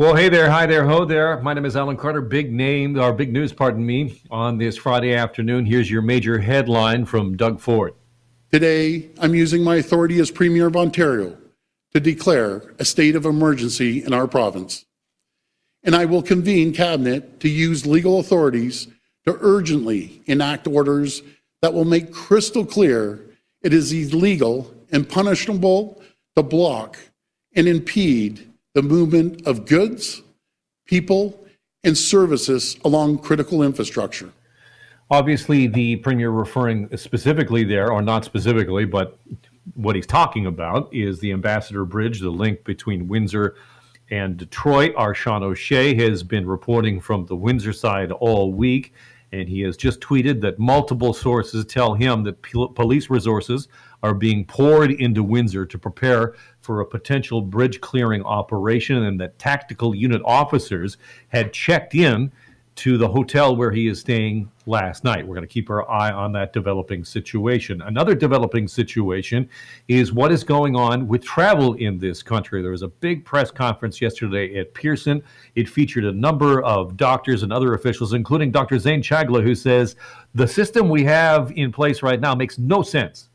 Well, hey there, hi there, ho there. My name is Alan Carter. Big name, or big news, pardon me, on this Friday afternoon. Here's your major headline from Doug Ford. Today, I'm using my authority as Premier of Ontario to declare a state of emergency in our province. And I will convene Cabinet to use legal authorities to urgently enact orders that will make crystal clear it is illegal and punishable to block and impede the movement of goods, people, and services along critical infrastructure. Obviously, the premier referring specifically there, or not specifically, but what he's talking about is the Ambassador Bridge, the link between Windsor and Detroit. Our Sean O'Shea has been reporting from the Windsor side all week, and he has just tweeted that multiple sources tell him that police resources are being poured into Windsor to prepare for a potential bridge clearing operation, and that tactical unit officers had checked in to the hotel where he is staying last night. We're going to keep our eye on that developing situation. Another developing situation is what is going on with travel in this country. There was a big press conference yesterday at Pearson. It featured a number of doctors and other officials, including Dr. Zain Chagla, who says the system we have in place right now makes no sense.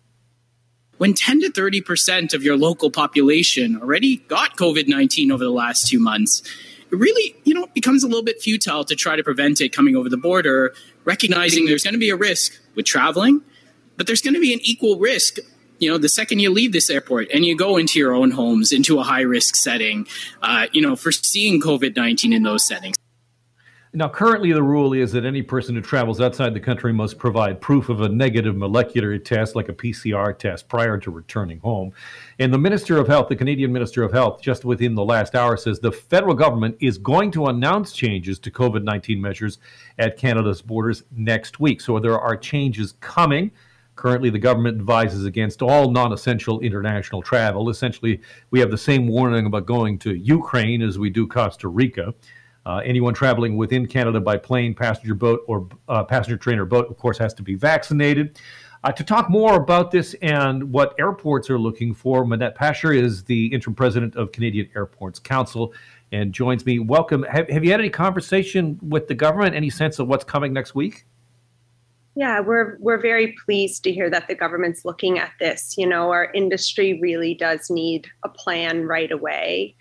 When 10 to 30% of your local population already got COVID 19 over the last two months, it really, you know, becomes a little bit futile to try to prevent it coming over the border, recognizing there's going to be a risk with traveling, but there's going to be an equal risk. You know, the second you leave this airport and you go into your own homes, into a high risk setting, uh, you know, for seeing COVID 19 in those settings. Now, currently, the rule is that any person who travels outside the country must provide proof of a negative molecular test, like a PCR test, prior to returning home. And the Minister of Health, the Canadian Minister of Health, just within the last hour says the federal government is going to announce changes to COVID 19 measures at Canada's borders next week. So there are changes coming. Currently, the government advises against all non essential international travel. Essentially, we have the same warning about going to Ukraine as we do Costa Rica. Uh, anyone traveling within Canada by plane, passenger boat, or uh, passenger train or boat, of course, has to be vaccinated. Uh, to talk more about this and what airports are looking for, Monette Pasher is the interim president of Canadian Airports Council and joins me. Welcome. Have, have you had any conversation with the government? Any sense of what's coming next week? Yeah, we're we're very pleased to hear that the government's looking at this. You know, our industry really does need a plan right away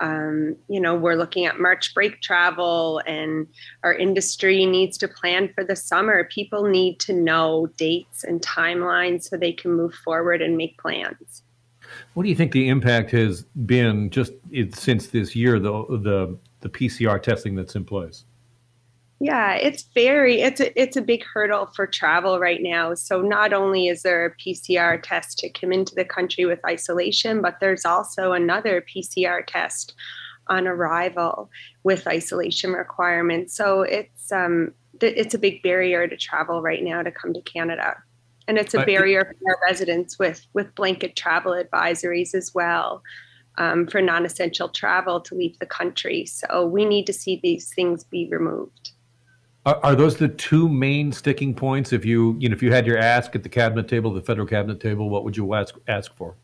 um, you know, we're looking at March break travel, and our industry needs to plan for the summer. People need to know dates and timelines so they can move forward and make plans. What do you think the impact has been just since this year, the the the PCR testing that's in place? Yeah, it's very it's a it's a big hurdle for travel right now. So not only is there a PCR test to come into the country with isolation, but there's also another PCR test on arrival with isolation requirements. So it's um it's a big barrier to travel right now to come to Canada. And it's a barrier for our residents with with blanket travel advisories as well. Um, for non-essential travel to leave the country. So we need to see these things be removed. Are, are, those the two main sticking points? If you, you know, if you had your ask at the cabinet table, the federal cabinet table, what would you ask ask for?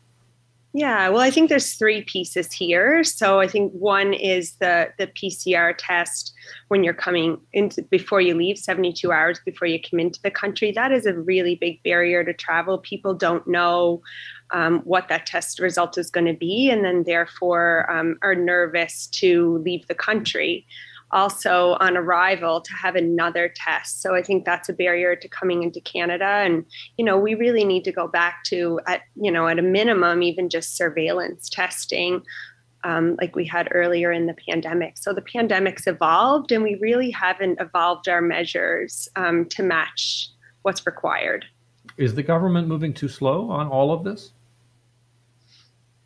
Yeah, well, I think there's three pieces here. So I think one is the the PCR test when you're coming into before you leave, 72 hours before you come into the country. That is a really big barrier to travel. People don't know um, what that test result is going to be, and then therefore um, are nervous to leave the country also on arrival to have another test. So I think that's a barrier to coming into Canada. And, you know, we really need to go back to, at, you know, at a minimum, even just surveillance testing. Um, like we had earlier in the pandemic. So the pandemic's evolved, and we really haven't evolved our measures um, to match what's required. Is the government moving too slow on all of this?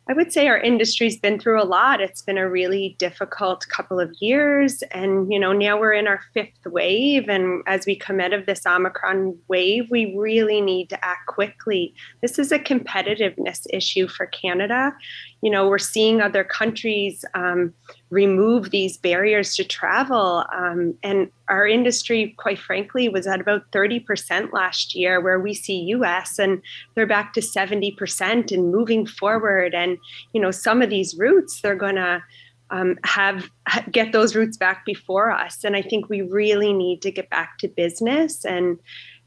I would say our industry's been through a lot. It's been a really difficult couple of years. And, you know, now we're in our fifth wave. And as we come out of this Omicron wave, we really need to act quickly. This is a competitiveness issue for Canada. You know, we're seeing other countries um, remove these barriers to travel. Um, and our industry, quite frankly, was at about 30% last year, where we see US and they're back to 70% and moving forward. And, you know, some of these routes, they're going to um, have get those routes back before us. And I think we really need to get back to business and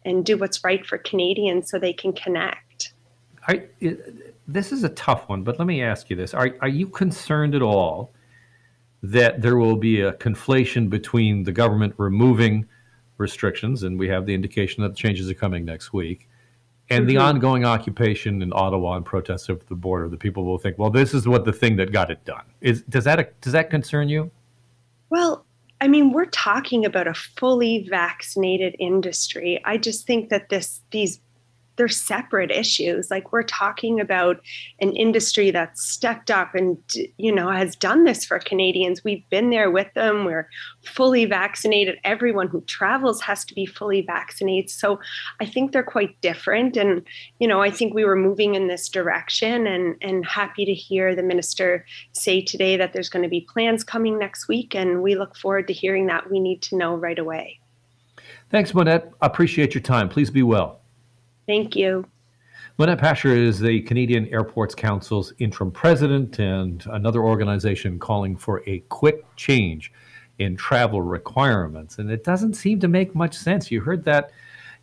and do what's right for Canadians so they can connect. I, this is a tough one, but let me ask you this: Are are you concerned at all that there will be a conflation between the government removing restrictions, and we have the indication that the changes are coming next week, and mm-hmm. the ongoing occupation in Ottawa and protests over the border, the people will think, well, this is what the thing that got it done. Is does that does that concern you? Well, I mean, we're talking about a fully vaccinated industry. I just think that this these they're separate issues. Like we're talking about an industry that's stepped up and you know has done this for Canadians. We've been there with them. We're fully vaccinated. Everyone who travels has to be fully vaccinated. So I think they're quite different. And you know, I think we were moving in this direction. And and happy to hear the minister say today that there's going to be plans coming next week. And we look forward to hearing that. We need to know right away. Thanks, Monette. Appreciate your time. Please be well. Thank you. Monette Pasher is the Canadian Airports Council's interim president and another organization calling for a quick change in travel requirements. And it doesn't seem to make much sense. You heard that.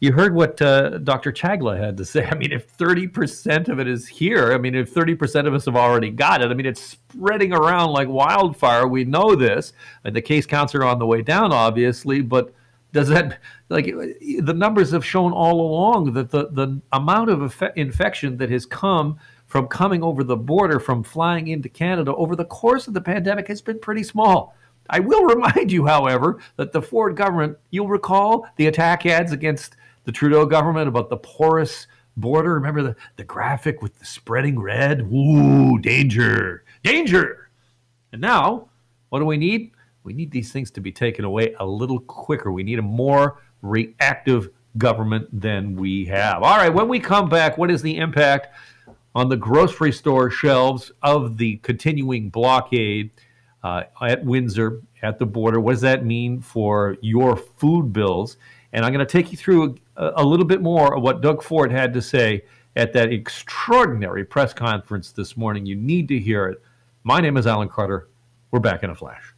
You heard what uh, Dr. Chagla had to say. I mean, if 30% of it is here, I mean, if 30% of us have already got it, I mean, it's spreading around like wildfire. We know this. And the case counts are on the way down, obviously, but does that like the numbers have shown all along that the the amount of infection that has come from coming over the border from flying into Canada over the course of the pandemic has been pretty small. I will remind you, however, that the Ford government, you'll recall the attack ads against the Trudeau government about the porous border. Remember the, the graphic with the spreading red? Ooh, danger, danger. And now, what do we need? We need these things to be taken away a little quicker. We need a more reactive government than we have. All right, when we come back, what is the impact on the grocery store shelves of the continuing blockade uh, at Windsor, at the border? What does that mean for your food bills? And I'm going to take you through a, a little bit more of what Doug Ford had to say at that extraordinary press conference this morning. You need to hear it. My name is Alan Carter. We're back in a flash.